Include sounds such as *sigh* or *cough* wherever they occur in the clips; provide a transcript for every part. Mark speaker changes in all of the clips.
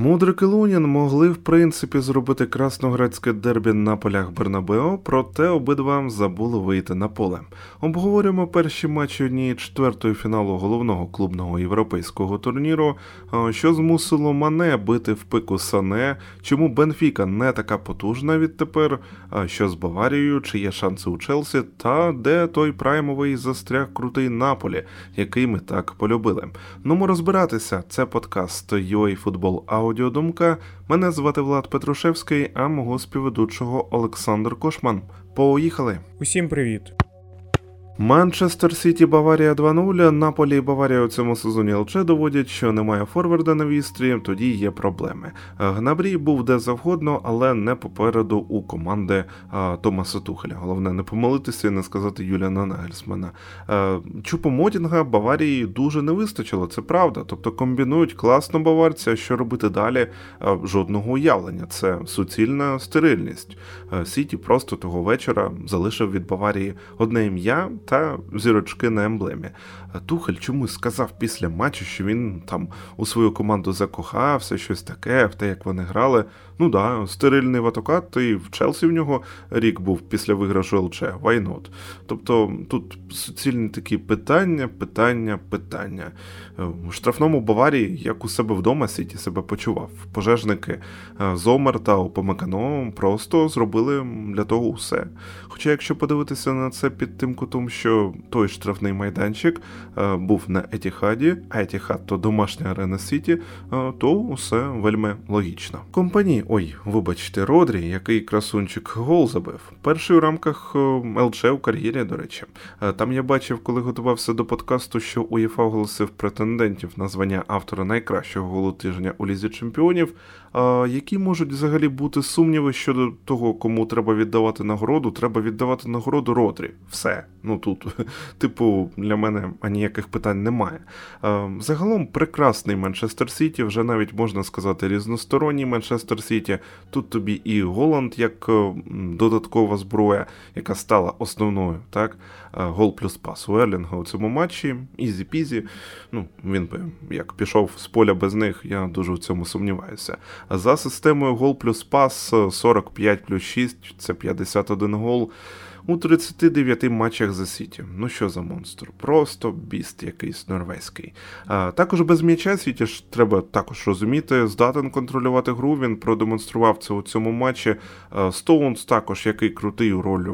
Speaker 1: Мудрик і Лунін могли в принципі зробити красноградське дербі на полях Бернабео, проте обидва забули вийти на поле. Обговорюємо перші матчі однієї четвертої фіналу головного клубного європейського турніру, що змусило Мане бити в пику Сане, чому Бенфіка не така потужна відтепер, що з Баварією, чи є шанси у Челсі, та де той праймовий застряг крутий Наполі, який ми так полюбили. Ну ми розбиратися. Це подкаст UA Футбол Аудіодумка. Мене звати Влад Петрушевський, а мого співведучого Олександр Кошман. Поїхали!
Speaker 2: Усім привіт!
Speaker 1: Манчестер Сіті Баварія 2-0. Наполі і Баварія у цьому сезоні ЛЧ доводять, що немає форварда на вістрі, тоді є проблеми. Гнабрій був де завгодно, але не попереду у команди а, Томаса Тухеля. Головне не помилитися і не сказати Юліана Нагельсмана. Чупу Мотінга Баварії дуже не вистачило, це правда. Тобто комбінують класно баварця, що робити далі жодного уявлення. Це суцільна стерильність. Сіті просто того вечора залишив від Баварії одне ім'я та зірочки на емблемі. Тухель чомусь сказав після матчу, що він там у свою команду закохався, щось таке, в те, як вони грали. Ну да, стерильний ватокат, і в Челсі в нього рік був після виграшу ЛЧ, why not? Тобто тут суцільні такі питання, питання, питання. У штрафному Баварії, як у себе вдома, Сіті себе почував. Пожежники е, Зомер та Упамекано просто зробили для того усе. Хоча, якщо подивитися на це під тим кутом, що той штрафний майданчик е, був на Етіхаді, а Етіхад то домашня арена Сіті, е, то усе вельми логічно. Компанії, ой, вибачте, Родрі, який красунчик гол забив. Перший у рамках ЛЧ у кар'єрі, до речі. Там я бачив, коли готувався до подкасту, що УЄФА оголосив претендентів на звання автора найкращого голу тижня у лізі чемпіонів, які можуть взагалі бути сумніви щодо того, кому треба віддавати нагороду, треба віддавати нагороду Родрі. Все. Ну тут, *laughs* типу, для мене ніяких питань немає. Загалом прекрасний Манчестер Сіті, вже навіть можна сказати, різносторонній Манчестер Сіті. Тут тобі і Голланд як додаткова зброя, яка стала основною, так? Гол плюс пас у Ерлінга у цьому матчі. Easy-peasy. Ну, він би як пішов з поля без них, я дуже в цьому сумніваюся. За системою гол плюс пас 45 плюс 6 це 51 гол у 39 матчах за Сіті. Ну що за монстр? Просто beast якийсь норвезький. А, Також без м'яча Сіті ж треба також розуміти, здатен контролювати гру. Він продемонстрував це у цьому матчі. Стоунс також який крутий у ролі,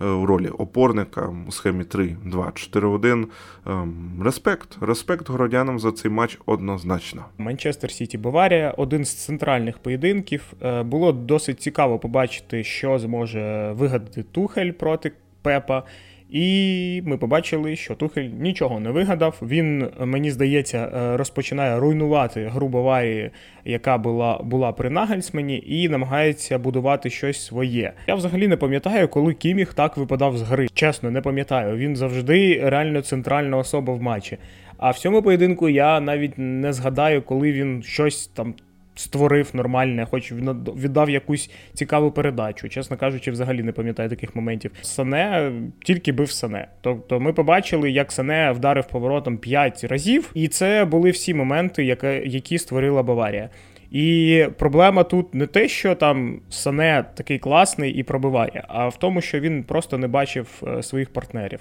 Speaker 1: е, у ролі опорника у схемі 3-2-4-1. Ем, респект, респект городянам за цей матч однозначно.
Speaker 2: Манчестер Сіті Баварія один з центральних поєдинків. Е, було досить цікаво побачити, що зможе вигадати Тухель проти проти Пепа. І ми побачили, що Тухель нічого не вигадав. Він, мені здається, е, розпочинає руйнувати гру Баварії, яка була була при Нагельсмені, і намагається будувати щось своє. Я взагалі не пам'ятаю, коли Кіміх так випадав з гри. Чесно, не пам'ятаю. Він завжди реально центральна особа в матчі. А в цьому поєдинку я навіть не згадаю, коли він щось там створив нормальне, хоч віддав якусь цікаву передачу. Чесно кажучи, взагалі не пам'ятаю таких моментів. Сане тільки бив Сане. Тобто ми побачили, як Сане вдарив поворотом 5 разів, і це були всі моменти, які створила Баварія. І проблема тут не те, що там Сане такий класний і пробиває, а в тому, що він просто не бачив е, своїх партнерів.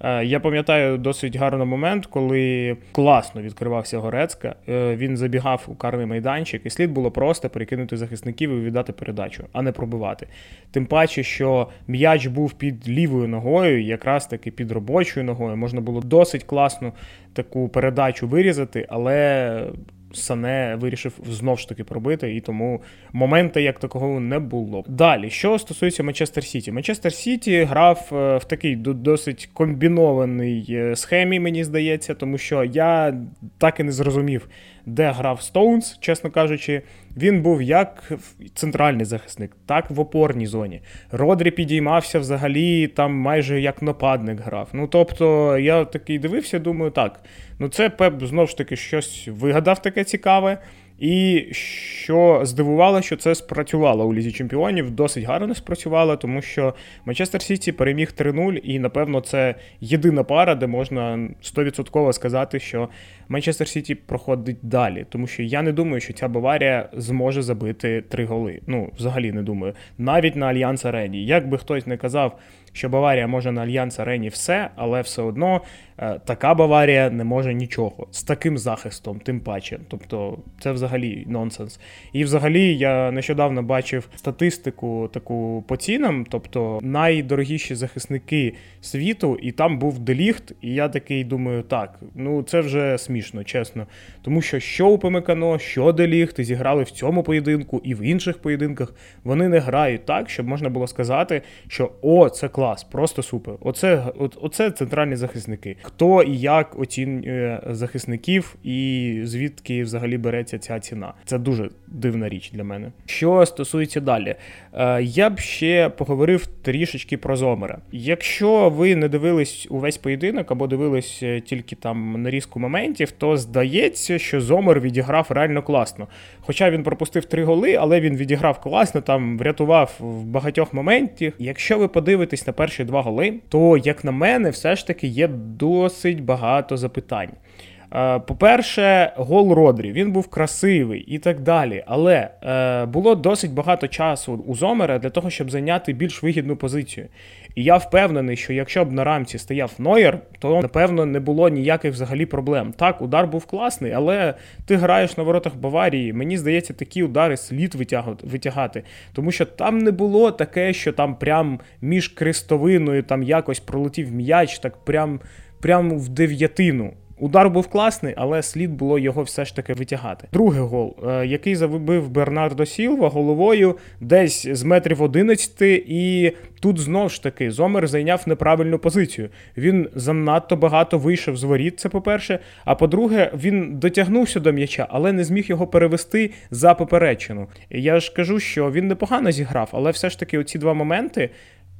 Speaker 2: Е, я пам'ятаю досить гарний момент, коли класно відкривався Горецька. Е, він забігав у карний майданчик, і слід було просто перекинути захисників і віддати передачу, а не пробивати. Тим паче, що м'яч був під лівою ногою, якраз таки під робочою ногою. Можна було досить класну таку передачу вирізати, але Сане вирішив знов ж таки пробити, і тому моменту як такого не було. Далі, що стосується Манчестер Сіті, Манчестер Сіті грав е, в такий досить комбінований е, схемі, мені здається, тому що я так і не зрозумів, де грав Стоунс, чесно кажучи, він був як центральний захисник, так в опорній зоні. Родрі підіймався взагалі там майже як нападник грав. Ну тобто, я такий дивився, думаю, так. Ну це Пеп знову ж таки щось вигадав таке цікаве. І що здивувало, що це спрацювало у лізі чемпіонів. Досить гарно спрацювало, тому що Манчестер Сіті переміг 3-0, і напевно це єдина пара, де можна 100% сказати, що Манчестер Сіті проходить далі. Тому що я не думаю, що ця Баварія зможе забити три голи. Ну, взагалі не думаю. Навіть на Альянс Арені. Як би хтось не казав, що Баварія може на Альянс Арені все, але все одно е, така Баварія не може нічого з таким захистом, тим паче. Тобто це взагалі нонсенс. І взагалі я нещодавно бачив статистику таку по цінам, тобто найдорогіші захисники світу, і там був Деліхт, і я такий думаю, так, ну це вже смішно, чесно. Тому що що у Пемекано, що Деліхт, зіграли в цьому поєдинку і в інших поєдинках, вони не грають так, щоб можна було сказати, що о, це клас, просто супер. Оце, Оце центральні захисники. Хто і як оцінює захисників, і звідки взагалі береться ця ціна? Це дуже дивна річ для мене. Що стосується далі, е, я б ще поговорив трішечки про Зомера. Якщо ви не дивились увесь поєдинок або дивились е, тільки там нарізку моментів, то здається, що Зомер відіграв реально класно. Хоча він пропустив три голи, але він відіграв класно, там врятував в багатьох моментах. Якщо ви подивитесь на перші два голи, то як на мене, все ж таки є досить багато запитань. Е, по-перше, гол Родрі, він був красивий і так далі. Але е, було досить багато часу у Зомера для того, щоб зайняти більш вигідну позицію. І я впевнений, що якщо б на рамці стояв Нойер, то напевно не було ніяких взагалі проблем. Так, удар був класний, але ти граєш на воротах Баварії. Мені здається, такі удари слід витягати. Тому що там не було таке, що там прям між крестовиною там якось пролетів м'яч, так прям, прям в дев'ятину. Удар був класний, але слід було його все ж таки витягати. Другий гол, е, який забив Бернардо Сілва головою десь з метрів 11, і тут знову ж таки Зомер зайняв неправильну позицію. Він занадто багато вийшов з воріт, це по-перше. А по-друге, він дотягнувся до м'яча, але не зміг його перевести за поперечину. Я ж кажу, що він непогано зіграв, але все ж таки оці два моменти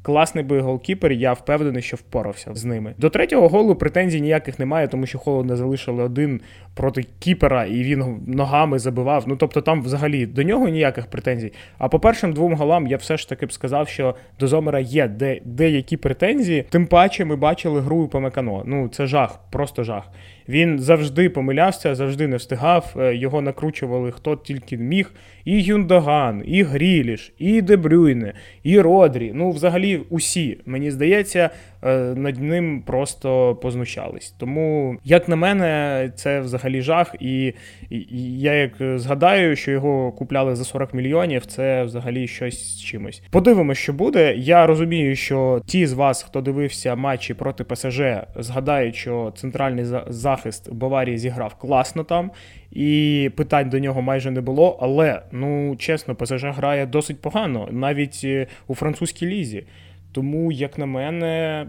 Speaker 2: Класний би голкіпер, я впевнений, що впорався з ними. До третього голу претензій ніяких немає, тому що холодно залишили один проти кіпера, і він ногами забивав. Ну тобто там взагалі до нього ніяких претензій. А по першим двом голам я все ж таки б сказав, що до Зомера є де, деякі претензії. Тим паче ми бачили гру по Мекано. Ну це жах, просто жах. Він завжди помилявся, завжди не встигав. Е, його накручували хто тільки міг. І Юндоган, і Гріліш, і Дебрюйне, і Родрі. Ну, взагалі, усі. Мені здається, над ним просто познущались. Тому, як на мене, це взагалі жах. І, я як згадаю, що його купляли за 40 мільйонів, це взагалі щось з чимось. Подивимося, що буде. Я розумію, що ті з вас, хто дивився матчі проти ПСЖ, згадають, що центральний захист Баварії зіграв класно там. І питань до нього майже не було. Але ну чесно, ПСЖ грає досить погано, навіть е, у французькій лізі. Тому, як на мене,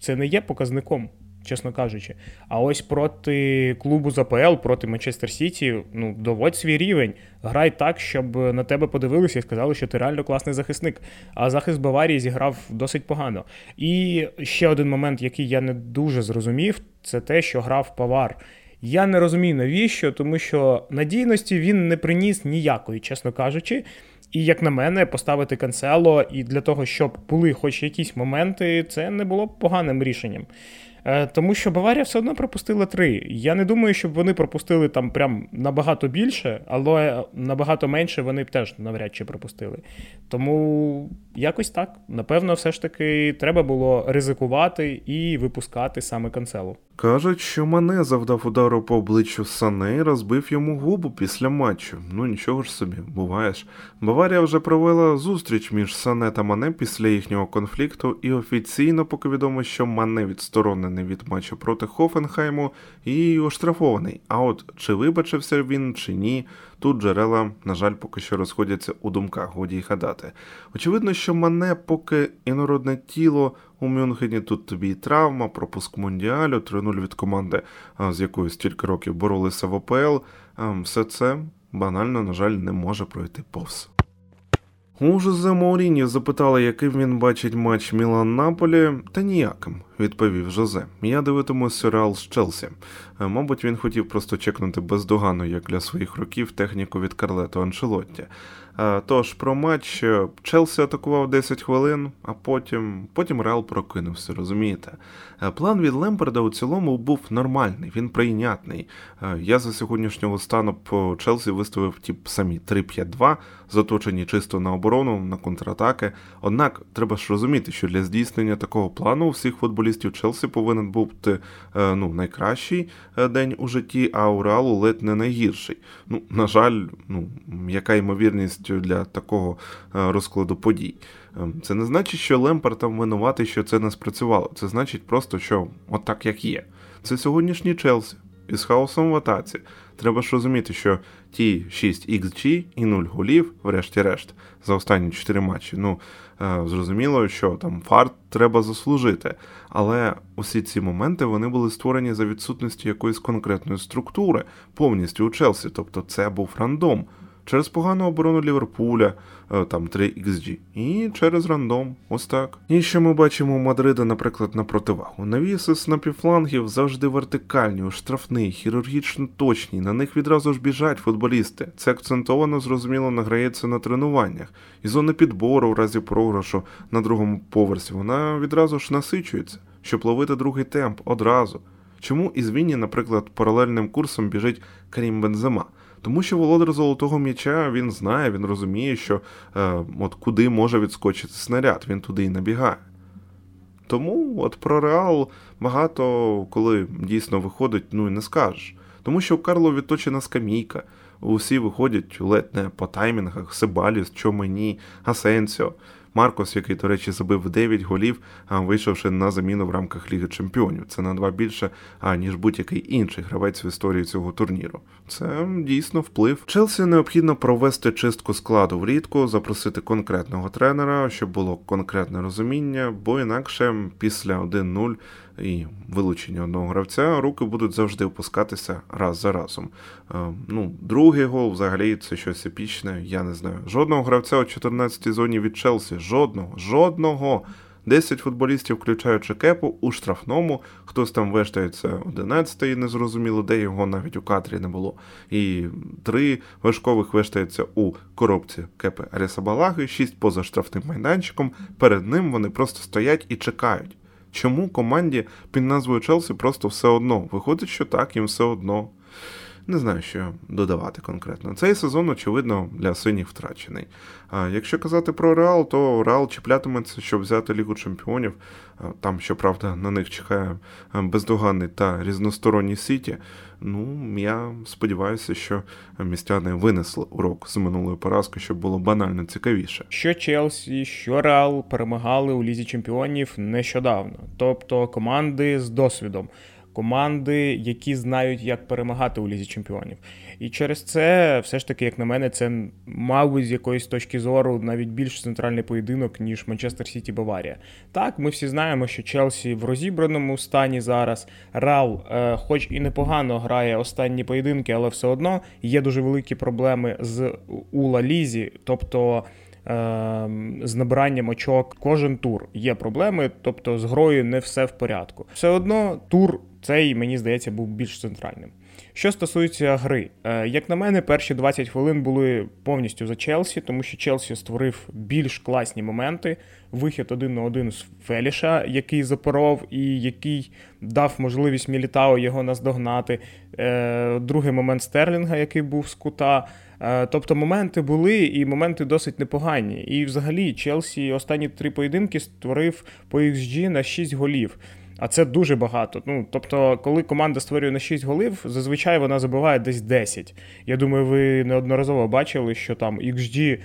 Speaker 2: це не є показником, чесно кажучи. А ось проти клубу з АПЛ, проти Манчестер Сіті, ну, доводь свій рівень. Грай так, щоб на тебе подивилися і сказали, що ти реально класний захисник. А захист Баварії зіграв досить погано. І ще один момент, який я не дуже зрозумів, це те, що грав Павар. Я не розумію навіщо, тому що надійності він не приніс ніякої, чесно кажучи. І, як на мене, поставити канцело і для того, щоб були хоч якісь моменти, це не було б поганим рішенням. Е, тому що Баварія все одно пропустила три. Я не думаю, щоб вони пропустили там прям набагато більше, але набагато менше вони б теж навряд чи пропустили. Тому якось так. Напевно, все ж таки треба було ризикувати і випускати саме канцелу.
Speaker 1: Кажуть, що Мане завдав удару по обличчю Сане і розбив йому губу після матчу. Ну нічого ж собі, буваєш. Баварія вже провела зустріч між Сане та Мане після їхнього конфлікту, і офіційно поки відомо, що Мане відсторонений від матчу проти Хофенхайму і оштрафований. А от чи вибачився він, чи ні, тут джерела, на жаль, поки що розходяться у думках, годі й гадати. Очевидно, що Мане, поки інородне тіло у Мюнхені тут тобі і травма, пропуск Мундіалю, 3-0 від команди, з якою стільки років боролися в ОПЛ. Все це банально, на жаль, не може пройти повз. У Жозе Мауріні запитали, яким він бачить матч Мілан Наполі, та ніяким, відповів Жозе. Я дивитимусь серіал з Челсі. Е, Мабуть, він хотів просто чекнути бездоганно, як для своїх років, техніку від Карлето Аншелотті. Е, Тож про матч е, Челсі атакував 10 хвилин, а потім потім Реал прокинувся, розумієте? Е, План від Лемперда у цілому був нормальний, він прийнятний. Я за сьогоднішнього стану по Челсі виставив ті самі 3-5-2, заточені чисто на оборону, на контратаки. Однак треба ж розуміти, що для здійснення такого плану у всіх футболістів Челсі повинен бути ну, найкращий день у житті, а у Реалу ледь не найгірший. Ну, на жаль, ну, яка ймовірність для такого е, розкладу подій? Ем, Це не значить, що Лемпард там винуватий, що це не спрацювало. Це значить просто, що от так як є. Це сьогоднішній Челсі із хаосом в атаці. Треба ж розуміти, що ті 6 XG і 0 голів, врешті-решт, за останні 4 матчі. Ну, е, зрозуміло, що там фарт треба заслужити. Але усі ці моменти вони були створені за відсутності якоїсь конкретної структури повністю у Челсі. Тобто це був рандом. Через погану оборону Ліверпуля, е, там 3 XG, і через рандом, ось так. І що ми бачимо у Мадрида, наприклад, на противагу. Навіси з напівфлангів завжди вертикальні, штрафний, хірургічно точні, на них відразу ж біжать футболісти. Це акцентовано, зрозуміло, награється на тренуваннях. І зона підбору в разі програшу на другому поверсі, вона відразу ж насичується, щоб ловити другий темп одразу. Чому із Вінні, наприклад, паралельним курсом біжить Карім Бензема? Тому що володар золотого м'яча він знає, він розуміє, що е, от куди може відскочити снаряд, він туди і набігає. Тому от про Реал багато коли дійсно виходить, ну і не скажеш. Тому що у Карло відточена скамійка, усі виходять ледь не по таймінгах, Себаліс, Чомені, Асенсіо. Маркос, який, до речі, забив 9 голів, вийшовши на заміну в рамках Ліги Чемпіонів. Це на два більше, ніж будь-який інший гравець в історії цього турніру. Це дійсно вплив. Челсі необхідно провести чистку складу влітку, запросити конкретного тренера, щоб було конкретне розуміння, бо інакше після 1-0 і вилучення одного гравця руки будуть завжди опускатися раз за разом. Е, ну, другий гол взагалі це щось епічне, я не знаю. Жодного гравця у 14-й зоні від Челсі, жодного, жодного. 10 футболістів, включаючи кепу, у штрафному, хтось там вештається 11-й, незрозуміло, де його навіть у кадрі не було. І три важкових вештаються у коробці кепи Арісабалаги, 6 поза штрафним майданчиком. Перед ним вони просто стоять і чекають. Чому команді під назвою Челсі просто все одно? Виходить, що так, їм все одно. Не знаю, що додавати конкретно. Цей сезон, очевидно, для синіх втрачений. А якщо казати про Реал, то Реал чіплятиметься, щоб взяти Лігу Чемпіонів. Там, щоправда, на них чекає бездоганний та різносторонній сіті. Ну, я сподіваюся, що містяни винесли урок з минулої поразки, щоб було банально цікавіше.
Speaker 2: Що Челсі, що Реал перемагали у Лізі Чемпіонів нещодавно, тобто команди з досвідом. Команди, які знають, як перемагати у лізі чемпіонів, і через це, все ж таки, як на мене, це мабуть з якоїсь точки зору навіть більш центральний поєдинок ніж Манчестер Сіті Баварія. Так, ми всі знаємо, що Челсі в розібраному стані зараз. Рал, е, хоч і непогано грає останні поєдинки, але все одно є дуже великі проблеми з у Ла Лізі, тобто. З набиранням очок кожен тур є проблеми, тобто з грою не все в порядку. Все одно тур цей, мені здається, був більш центральним. Що стосується гри, як на мене, перші 20 хвилин були повністю за Челсі, тому що Челсі створив більш класні моменти. Вихід один на один з Феліша, який запоров і який дав можливість Мілітао його наздогнати. Другий момент Стерлінга, який був з кута. Тобто моменти були, і моменти досить непогані. І взагалі Челсі останні три поєдинки створив по XG на 6 голів. А це дуже багато. Ну, Тобто, коли команда створює на 6 голів, зазвичай вона забиває десь 10. Я думаю, ви неодноразово бачили, що там XG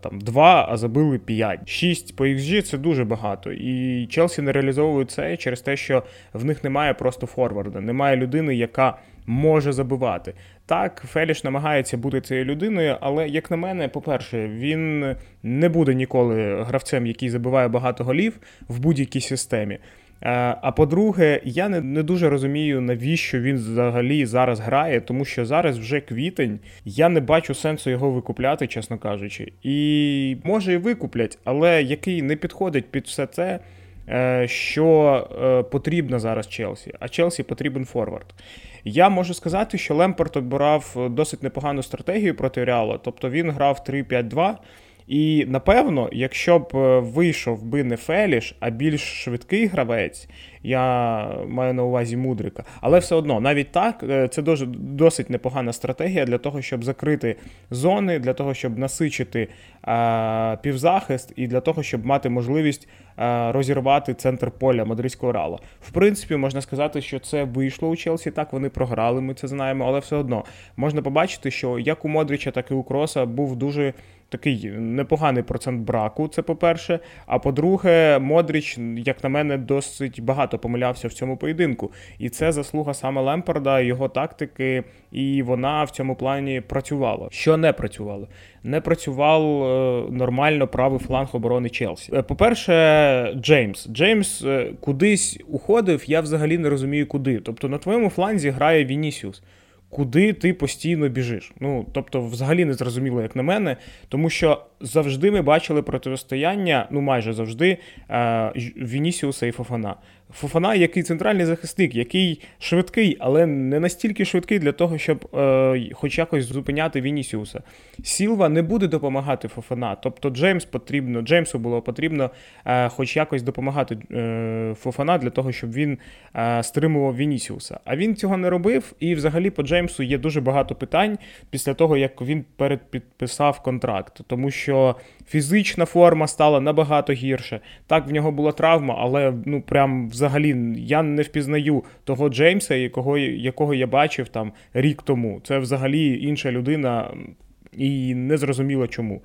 Speaker 2: там 2, а забили 5. 6 по XG це дуже багато. І Челсі не реалізовує це через те, що в них немає просто форварда, немає людини, яка може забивати. Так, Феліш намагається бути цією людиною, але, як на мене, по-перше, він не буде ніколи гравцем, який забиває багато голів в будь-якій системі. Е, а по-друге, я не не дуже розумію, навіщо він взагалі зараз грає, тому що зараз вже квітень. Я не бачу сенсу його викупляти, чесно кажучи. І може і викуплять, але який не підходить під все це. Е, що е, потрібно зараз Челсі, а Челсі потрібен форвард. Я можу сказати, що Лемпорт обирав досить непогану стратегію проти Реала, тобто він грав 3-5-2. І напевно, якщо б е, вийшов би не Феліш, а більш швидкий гравець, я маю на увазі Мудрика. Але все одно, навіть так, е, це дуже досить непогана стратегія для того, щоб закрити зони, для того, щоб насичити а, півзахист, і для того, щоб мати можливість а, розірвати центр поля мадридського рала. В принципі, можна сказати, що це вийшло у Челсі. Так, вони програли, ми це знаємо, але все одно можна побачити, що як у Модрича, так і у Кроса був дуже такий непоганий процент браку. Це по-перше. А по-друге, Модріч, як на мене, досить багато помилявся в цьому поєдинку. І це заслуга саме Лемпарда, його тактики, і вона в цьому плані працювала. Що не працювало? Не працював е, нормально правий фланг оборони Челсі. Е, по-перше, Джеймс. Джеймс е, кудись уходив, я взагалі не розумію, куди. Тобто на твоєму фланзі грає Вінісіус куди ти постійно біжиш. Ну, тобто, взагалі не зрозуміло, як на мене, тому що завжди ми бачили протистояння, ну майже завжди, Вінісіуса і Фофана. Фофана, який центральний захисник, який швидкий, але не настільки швидкий для того, щоб е, хоч якось зупиняти Вінісіуса. Сілва не буде допомагати Фофана. Тобто Джеймс потрібно, Джеймсу було потрібно е, хоч якось допомагати е, Фофана для того, щоб він е, стримував Вінісіуса. А він цього не робив, і взагалі по Джеймсу є дуже багато питань після того, як він передпідписав контракт, тому що фізична форма стала набагато гірше. Так, в нього була травма, але ну прям взагалі я не впізнаю того Джеймса, якого якого я бачив там рік тому. Це взагалі інша людина, і не зрозуміло чому.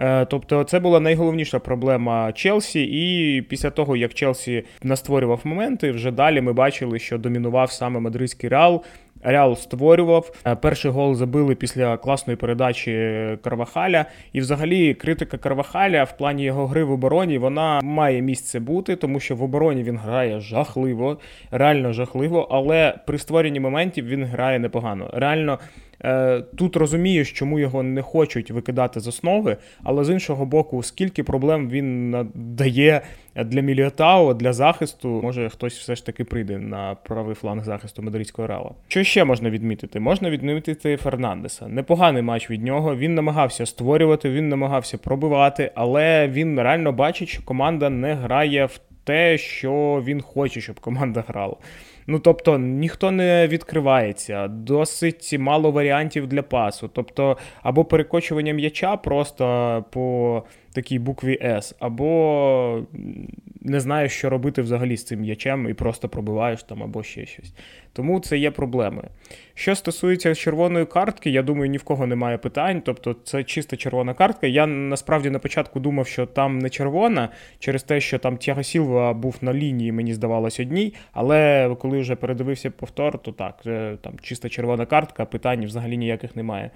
Speaker 2: Е, тобто це була найголовніша проблема Челсі, і після того, як Челсі настворював моменти, вже далі ми бачили, що домінував саме мадридський реал. Реал створював. Е, перший гол забили після класної передачі Карвахаля. І, взагалі, критика Карвахаля в плані його гри в обороні вона має місце бути, тому що в обороні він грає жахливо, реально жахливо, але при створенні моментів він грає непогано. Реально. Е, тут розумієш, чому його не хочуть викидати з основи, але з іншого боку, скільки проблем він дає для Міліотао, для захисту, може хтось все ж таки прийде на правий фланг захисту мадридського реала. Що ще можна відмітити? Можна відмітити Фернандеса. Непоганий матч від нього. Він намагався створювати, він намагався пробивати, але він реально бачить, що команда не грає в те, що він хоче, щоб команда грала. Ну тобто ніхто не відкривається, досить мало варіантів для пасу. Тобто, або перекочування м'яча просто по такій букві С, або не знаєш, що робити взагалі з цим м'ячем і просто пробиваєш там або ще щось. Тому це є проблеми. Що стосується червоної картки, я думаю, ні в кого немає питань. Тобто це чиста червона картка. Я насправді на початку думав, що там не червона, через те, що там Тяго Сілва був на лінії, мені здавалось, одній. Але коли вже передивився повтор, то так, там чиста червона картка, питань взагалі ніяких немає.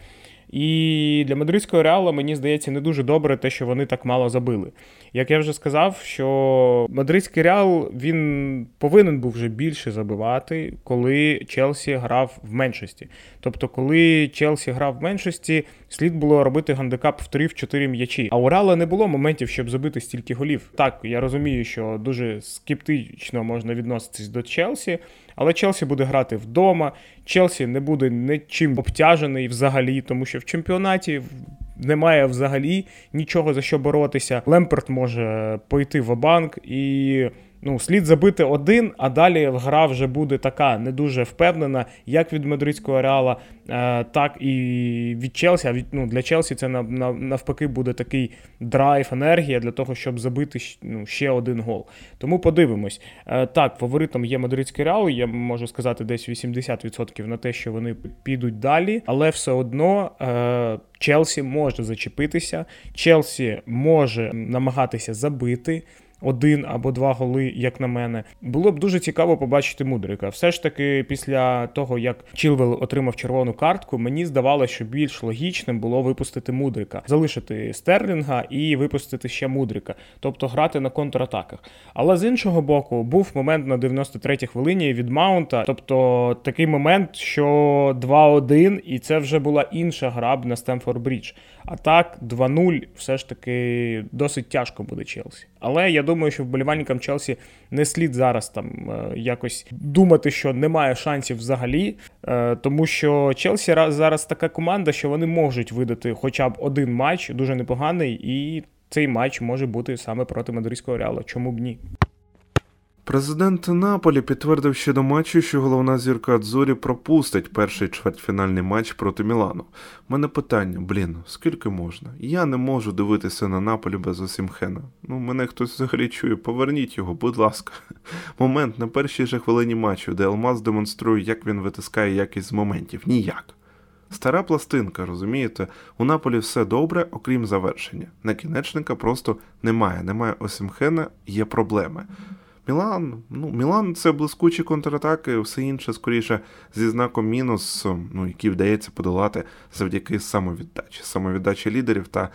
Speaker 2: І для мадридського реала, мені здається, не дуже добре те, що вони так мало забили. Як я вже сказав, що мадридський реал він повинен був вже більше забивати, коли Челсі грав в меншості. Тобто, коли Челсі грав в меншості, слід було робити гандикап в 3-4 м'ячі. А у Реала не було моментів, щоб забити стільки голів. Так, я розумію, що дуже скептично можна відноситись до Челсі. Але Челсі буде грати вдома. Челсі не буде нічим обтяжений взагалі, тому що в чемпіонаті немає взагалі нічого за що боротися. Лемперт може пойти в банк і ну, слід забити один, а далі гра вже буде така не дуже впевнена, як від мадридського реала, е, так і від Челсі. Ну, для Челсі це навпаки буде такий драйв, енергія для того, щоб забити ну, ще один гол. Тому подивимось. Е, так, фаворитом є мадридський реал. Я можу сказати, десь 80% на те, що вони підуть далі, але все одно. Е, Челсі може зачепитися, Челсі може намагатися забити, один або два голи, як на мене. Було б дуже цікаво побачити Мудрика. Все ж таки, після того як Чілвел отримав червону картку, мені здавалося, що більш логічним було випустити Мудрика, залишити Стерлінга і випустити ще Мудрика, тобто грати на контратаках. Але з іншого боку, був момент на 93-й хвилині від Маунта, тобто такий момент, що 2-1, і це вже була інша гра б на Стемфорд Брідж. А так, 2-0 все ж таки досить тяжко буде Челсі. Але я думаю, що вболівальникам Челсі не слід зараз там е, якось думати, що немає шансів взагалі, е, тому що Челсі зараз така команда, що вони можуть видати хоча б один матч, дуже непоганий, і цей матч може бути саме проти мадридського реала. Чому б ні?
Speaker 1: Президент Наполі підтвердив ще до матчу, що головна зірка Адзорі пропустить перший чвертьфінальний матч проти Мілану. Мене питання, блін, скільки можна? Я не можу дивитися на Наполі без Осімхена. Ну, мене хтось взагалі чує, поверніть його, будь ласка. *laughs* Момент на першій же хвилині матчу, де Алмаз демонструє, як він витискає якість з моментів. Ніяк. Стара пластинка, розумієте? У Наполі все добре, окрім завершення. Накінечника просто немає. Немає Осімхена, є проблеми. Мілан, ну, Мілан це блискучі контратаки, все інше, скоріше, зі знаком мінус, ну, який вдається подолати завдяки самовіддачі, самовіддачі лідерів та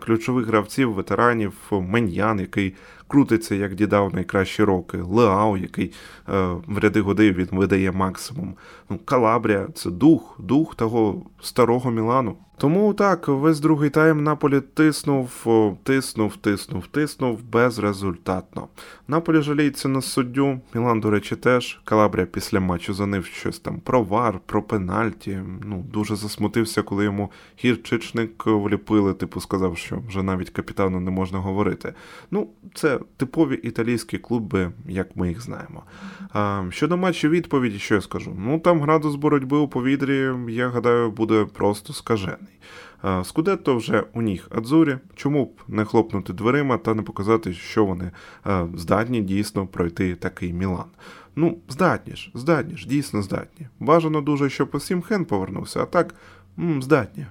Speaker 1: ключових гравців, ветеранів, Меньян, який крутиться, як дідав найкращі роки, Леау, який е, в ряди годи він видає максимум. Ну, Калабрія це дух, дух того старого Мілану. Тому так, весь другий тайм Наполі тиснув, тиснув, тиснув, тиснув безрезультатно. Наполі жаліється на суддю, Мілан, до речі, теж. Калабрія після матчу занив щось там про вар, про пенальті. Ну, Дуже засмутився, коли йому гірчичник вліпили, типу сказав, що вже навіть капітану не можна говорити. Ну, це типові італійські клуби, як ми їх знаємо. А, Щодо матчу відповіді, що я скажу? Ну там градус боротьби у повітрі, я гадаю, буде просто скажений. Скудетто вже у ніг Адзурі, чому б не хлопнути дверима та не показати, що вони здатні дійсно пройти такий Мілан. Ну, здатні ж, здатні ж, дійсно здатні. Бажано дуже, щоб Осімген повернувся, а так здатні.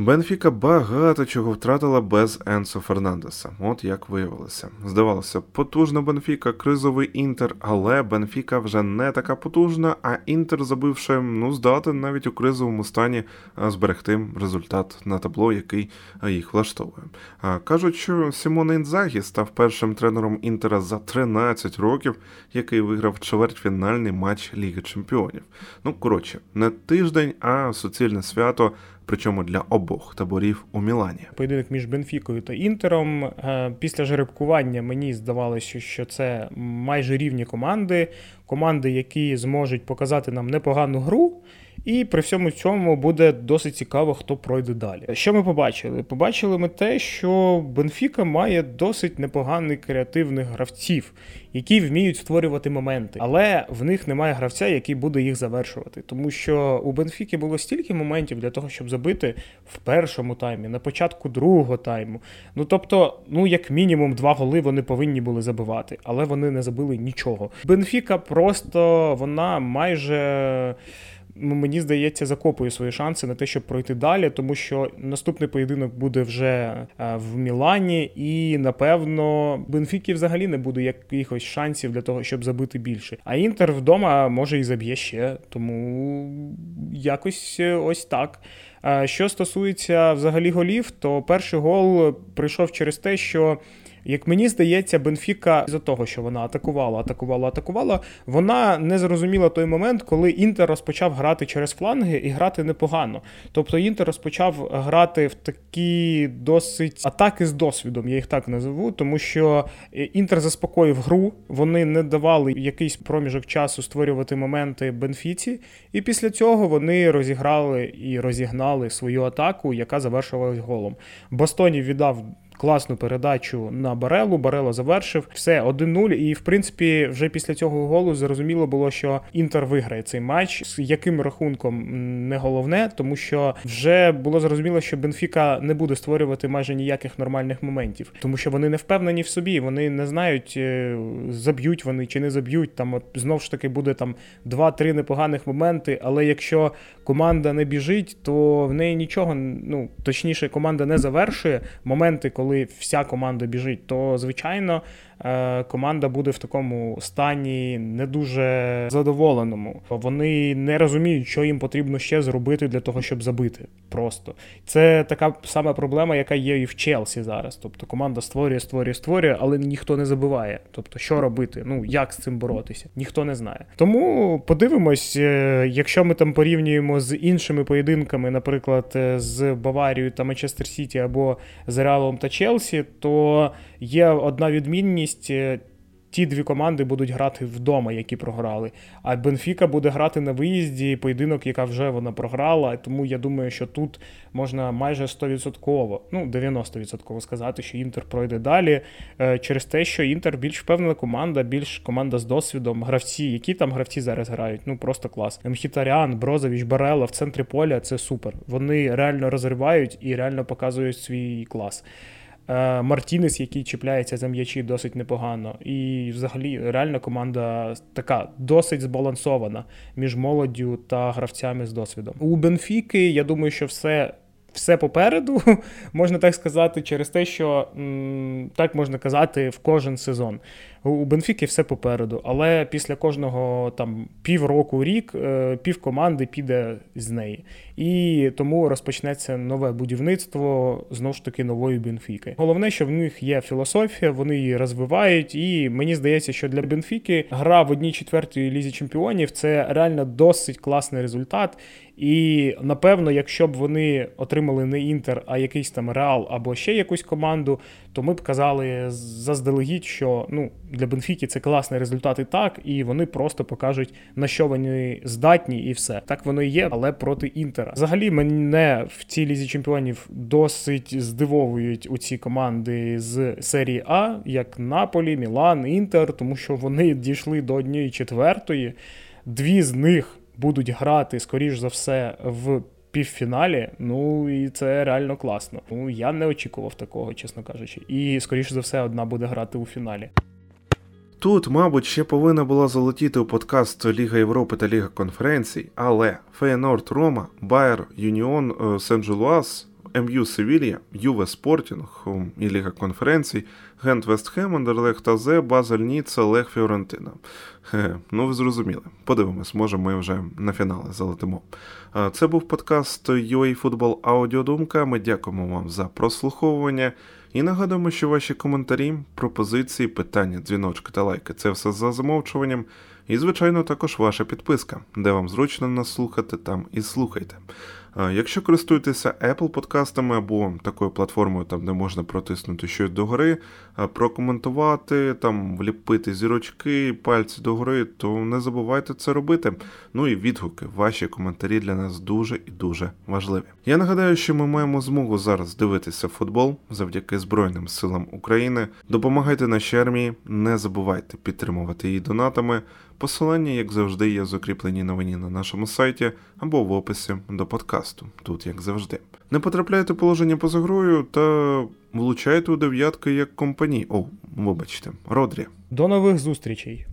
Speaker 1: Бенфіка багато чого втратила без Енсо Фернандеса, от як виявилося. Здавалося, потужна Бенфіка, кризовий інтер, але Бенфіка вже не така потужна, а інтер, забивши, ну, здатен навіть у кризовому стані зберегти результат на табло, який їх влаштовує. Кажуть, що Сімон Інзагі став першим тренером інтера за 13 років, який виграв чвертьфінальний матч Ліги Чемпіонів. Ну, коротше, не тиждень, а суцільне свято причому для обох таборів у Мілані.
Speaker 2: Поєдинок між Бенфікою та Інтером. Е, після жеребкування мені здавалося, що це майже рівні команди, команди, які зможуть показати нам непогану гру. І при всьому цьому буде досить цікаво, хто пройде далі. Що ми побачили? Побачили ми те, що Бенфіка має досить непоганий креативних гравців, які вміють створювати моменти, але в них немає гравця, який буде їх завершувати. Тому що у Бенфіки було стільки моментів для того, щоб забити в першому таймі, на початку другого тайму. Ну тобто, ну як мінімум, два голи вони повинні були забивати, але вони не забили нічого. Бенфіка просто вона майже. Мені здається, закопує свої шанси на те, щоб пройти далі, тому що наступний поєдинок буде вже е, в Мілані, і напевно Бенфіки взагалі не буде якихось шансів для того, щоб забити більше. А Інтер вдома може і заб'є ще, тому якось е, ось так. Е, що стосується взагалі голів, то перший гол прийшов через те, що. Як мені здається, Бенфіка з-за того, що вона атакувала, атакувала, атакувала, вона не зрозуміла той момент, коли Інтер розпочав грати через фланги і грати непогано. Тобто Інтер розпочав грати в такі досить атаки з досвідом, я їх так назову, тому що Інтер заспокоїв гру, вони не давали якийсь проміжок часу створювати моменти Бенфіці, і після цього вони розіграли і розігнали свою атаку, яка завершувалась голом. Бастонів віддав класну передачу на Барелу. Барело завершив все 1-0. І в принципі, вже після цього голу зрозуміло було, що Інтер виграє цей матч. З яким рахунком не головне, тому що вже було зрозуміло, що Бенфіка не буде створювати майже ніяких нормальних моментів, тому що вони не впевнені в собі, вони не знають, е, заб'ють вони чи не заб'ють. Там от знов ж таки буде там два-три непоганих моменти. Але якщо команда не біжить, то в неї нічого ну точніше, команда не завершує моменти, коли коли вся команда біжить, то звичайно команда буде в такому стані не дуже задоволеному. Вони не розуміють, що їм потрібно ще зробити для того, щоб забити. Просто це така сама проблема, яка є і в Челсі зараз. Тобто команда створює, створює, створює, але ніхто не забиває. Тобто, що робити? Ну як з цим боротися? Ніхто не знає. Тому подивимось, е, якщо ми там порівнюємо з іншими поєдинками, наприклад, е, з Баварією та Манчестер Сіті або з Реалом та Челсі, то є одна відмінність. Е, ті дві команди будуть грати вдома, які програли. А Бенфіка буде грати на виїзді, поєдинок, яка вже вона програла. Тому я думаю, що тут можна майже 100%, ну 90% сказати, що Інтер пройде далі. Е, через те, що Інтер більш впевнена команда, більш команда з досвідом. Гравці, які там гравці зараз грають, ну просто клас. Мхітарян, Брозович, Барела в центрі поля це супер. Вони реально розривають і реально показують свій клас. Е, Мартінес, який чіпляється за м'ячі досить непогано. І взагалі реальна команда така досить збалансована між молоддю та гравцями з досвідом. У Бенфіки, я думаю, що все. Все попереду, *laughs* можна так сказати, через те, що так можна казати в кожен сезон. У Бенфіки все попереду, але після кожного там півроку, рік е, пів команди піде з неї. І тому розпочнеться нове будівництво знову ж таки нової Бенфіки. Головне, що в них є філософія, вони її розвивають, і мені здається, що для Бенфіки гра в одній четвертій лізі чемпіонів це реально досить класний результат. І напевно, якщо б вони отримали не інтер, а якийсь там реал або ще якусь команду, то ми б казали заздалегідь, що ну для Бенфіки це класний результат і так, і вони просто покажуть на що вони здатні, і все так воно і є, але проти інтера. Взагалі мене в цій лізі чемпіонів досить здивовують у ці команди з серії А, як Наполі, Мілан, Інтер, тому що вони дійшли до однієї четвертої. Дві з них будуть грати скоріш за все в півфіналі. Ну і це реально класно. Ну я не очікував такого, чесно кажучи. І скоріше за все, одна буде грати у фіналі.
Speaker 1: Тут, мабуть, ще повинна була залетіти у подкаст Ліга Європи та Ліга конференцій, але Феєнорд Рома, Байер Юніон Сен-Жілуаз МЮ Севілья, Юве Спортінг і Ліга конференцій, Гент Вестхем, Андерлехт АЗ, Базель Ніцца, Лех Фіорентина. Хе, ну ви зрозуміли. Подивимось, може ми вже на фінали залетимо. Це був подкаст UA Football Аудіодумка. Ми дякуємо вам за прослуховування. І нагадуємо, що ваші коментарі, пропозиції, питання, дзвіночки та лайки це все за замовчуванням. І, звичайно, також ваша підписка, де вам зручно нас слухати, там і слухайте. Якщо користуєтеся Apple подкастами або такою платформою, там де можна протиснути щось догори, прокоментувати, там вліпити зірочки, пальці догори, то не забувайте це робити. Ну і відгуки, ваші коментарі для нас дуже і дуже важливі. Я нагадаю, що ми маємо змогу зараз дивитися футбол завдяки Збройним силам України. Допомагайте нашій армії, не забувайте підтримувати її донатами. Посилання, як завжди, є закріплені новині на нашому сайті або в описі до подкасту, тут як завжди. Не потрапляйте положення поза грою та влучайте у дев'ятки як компанії. О, вибачте, Родрі.
Speaker 2: До нових зустрічей.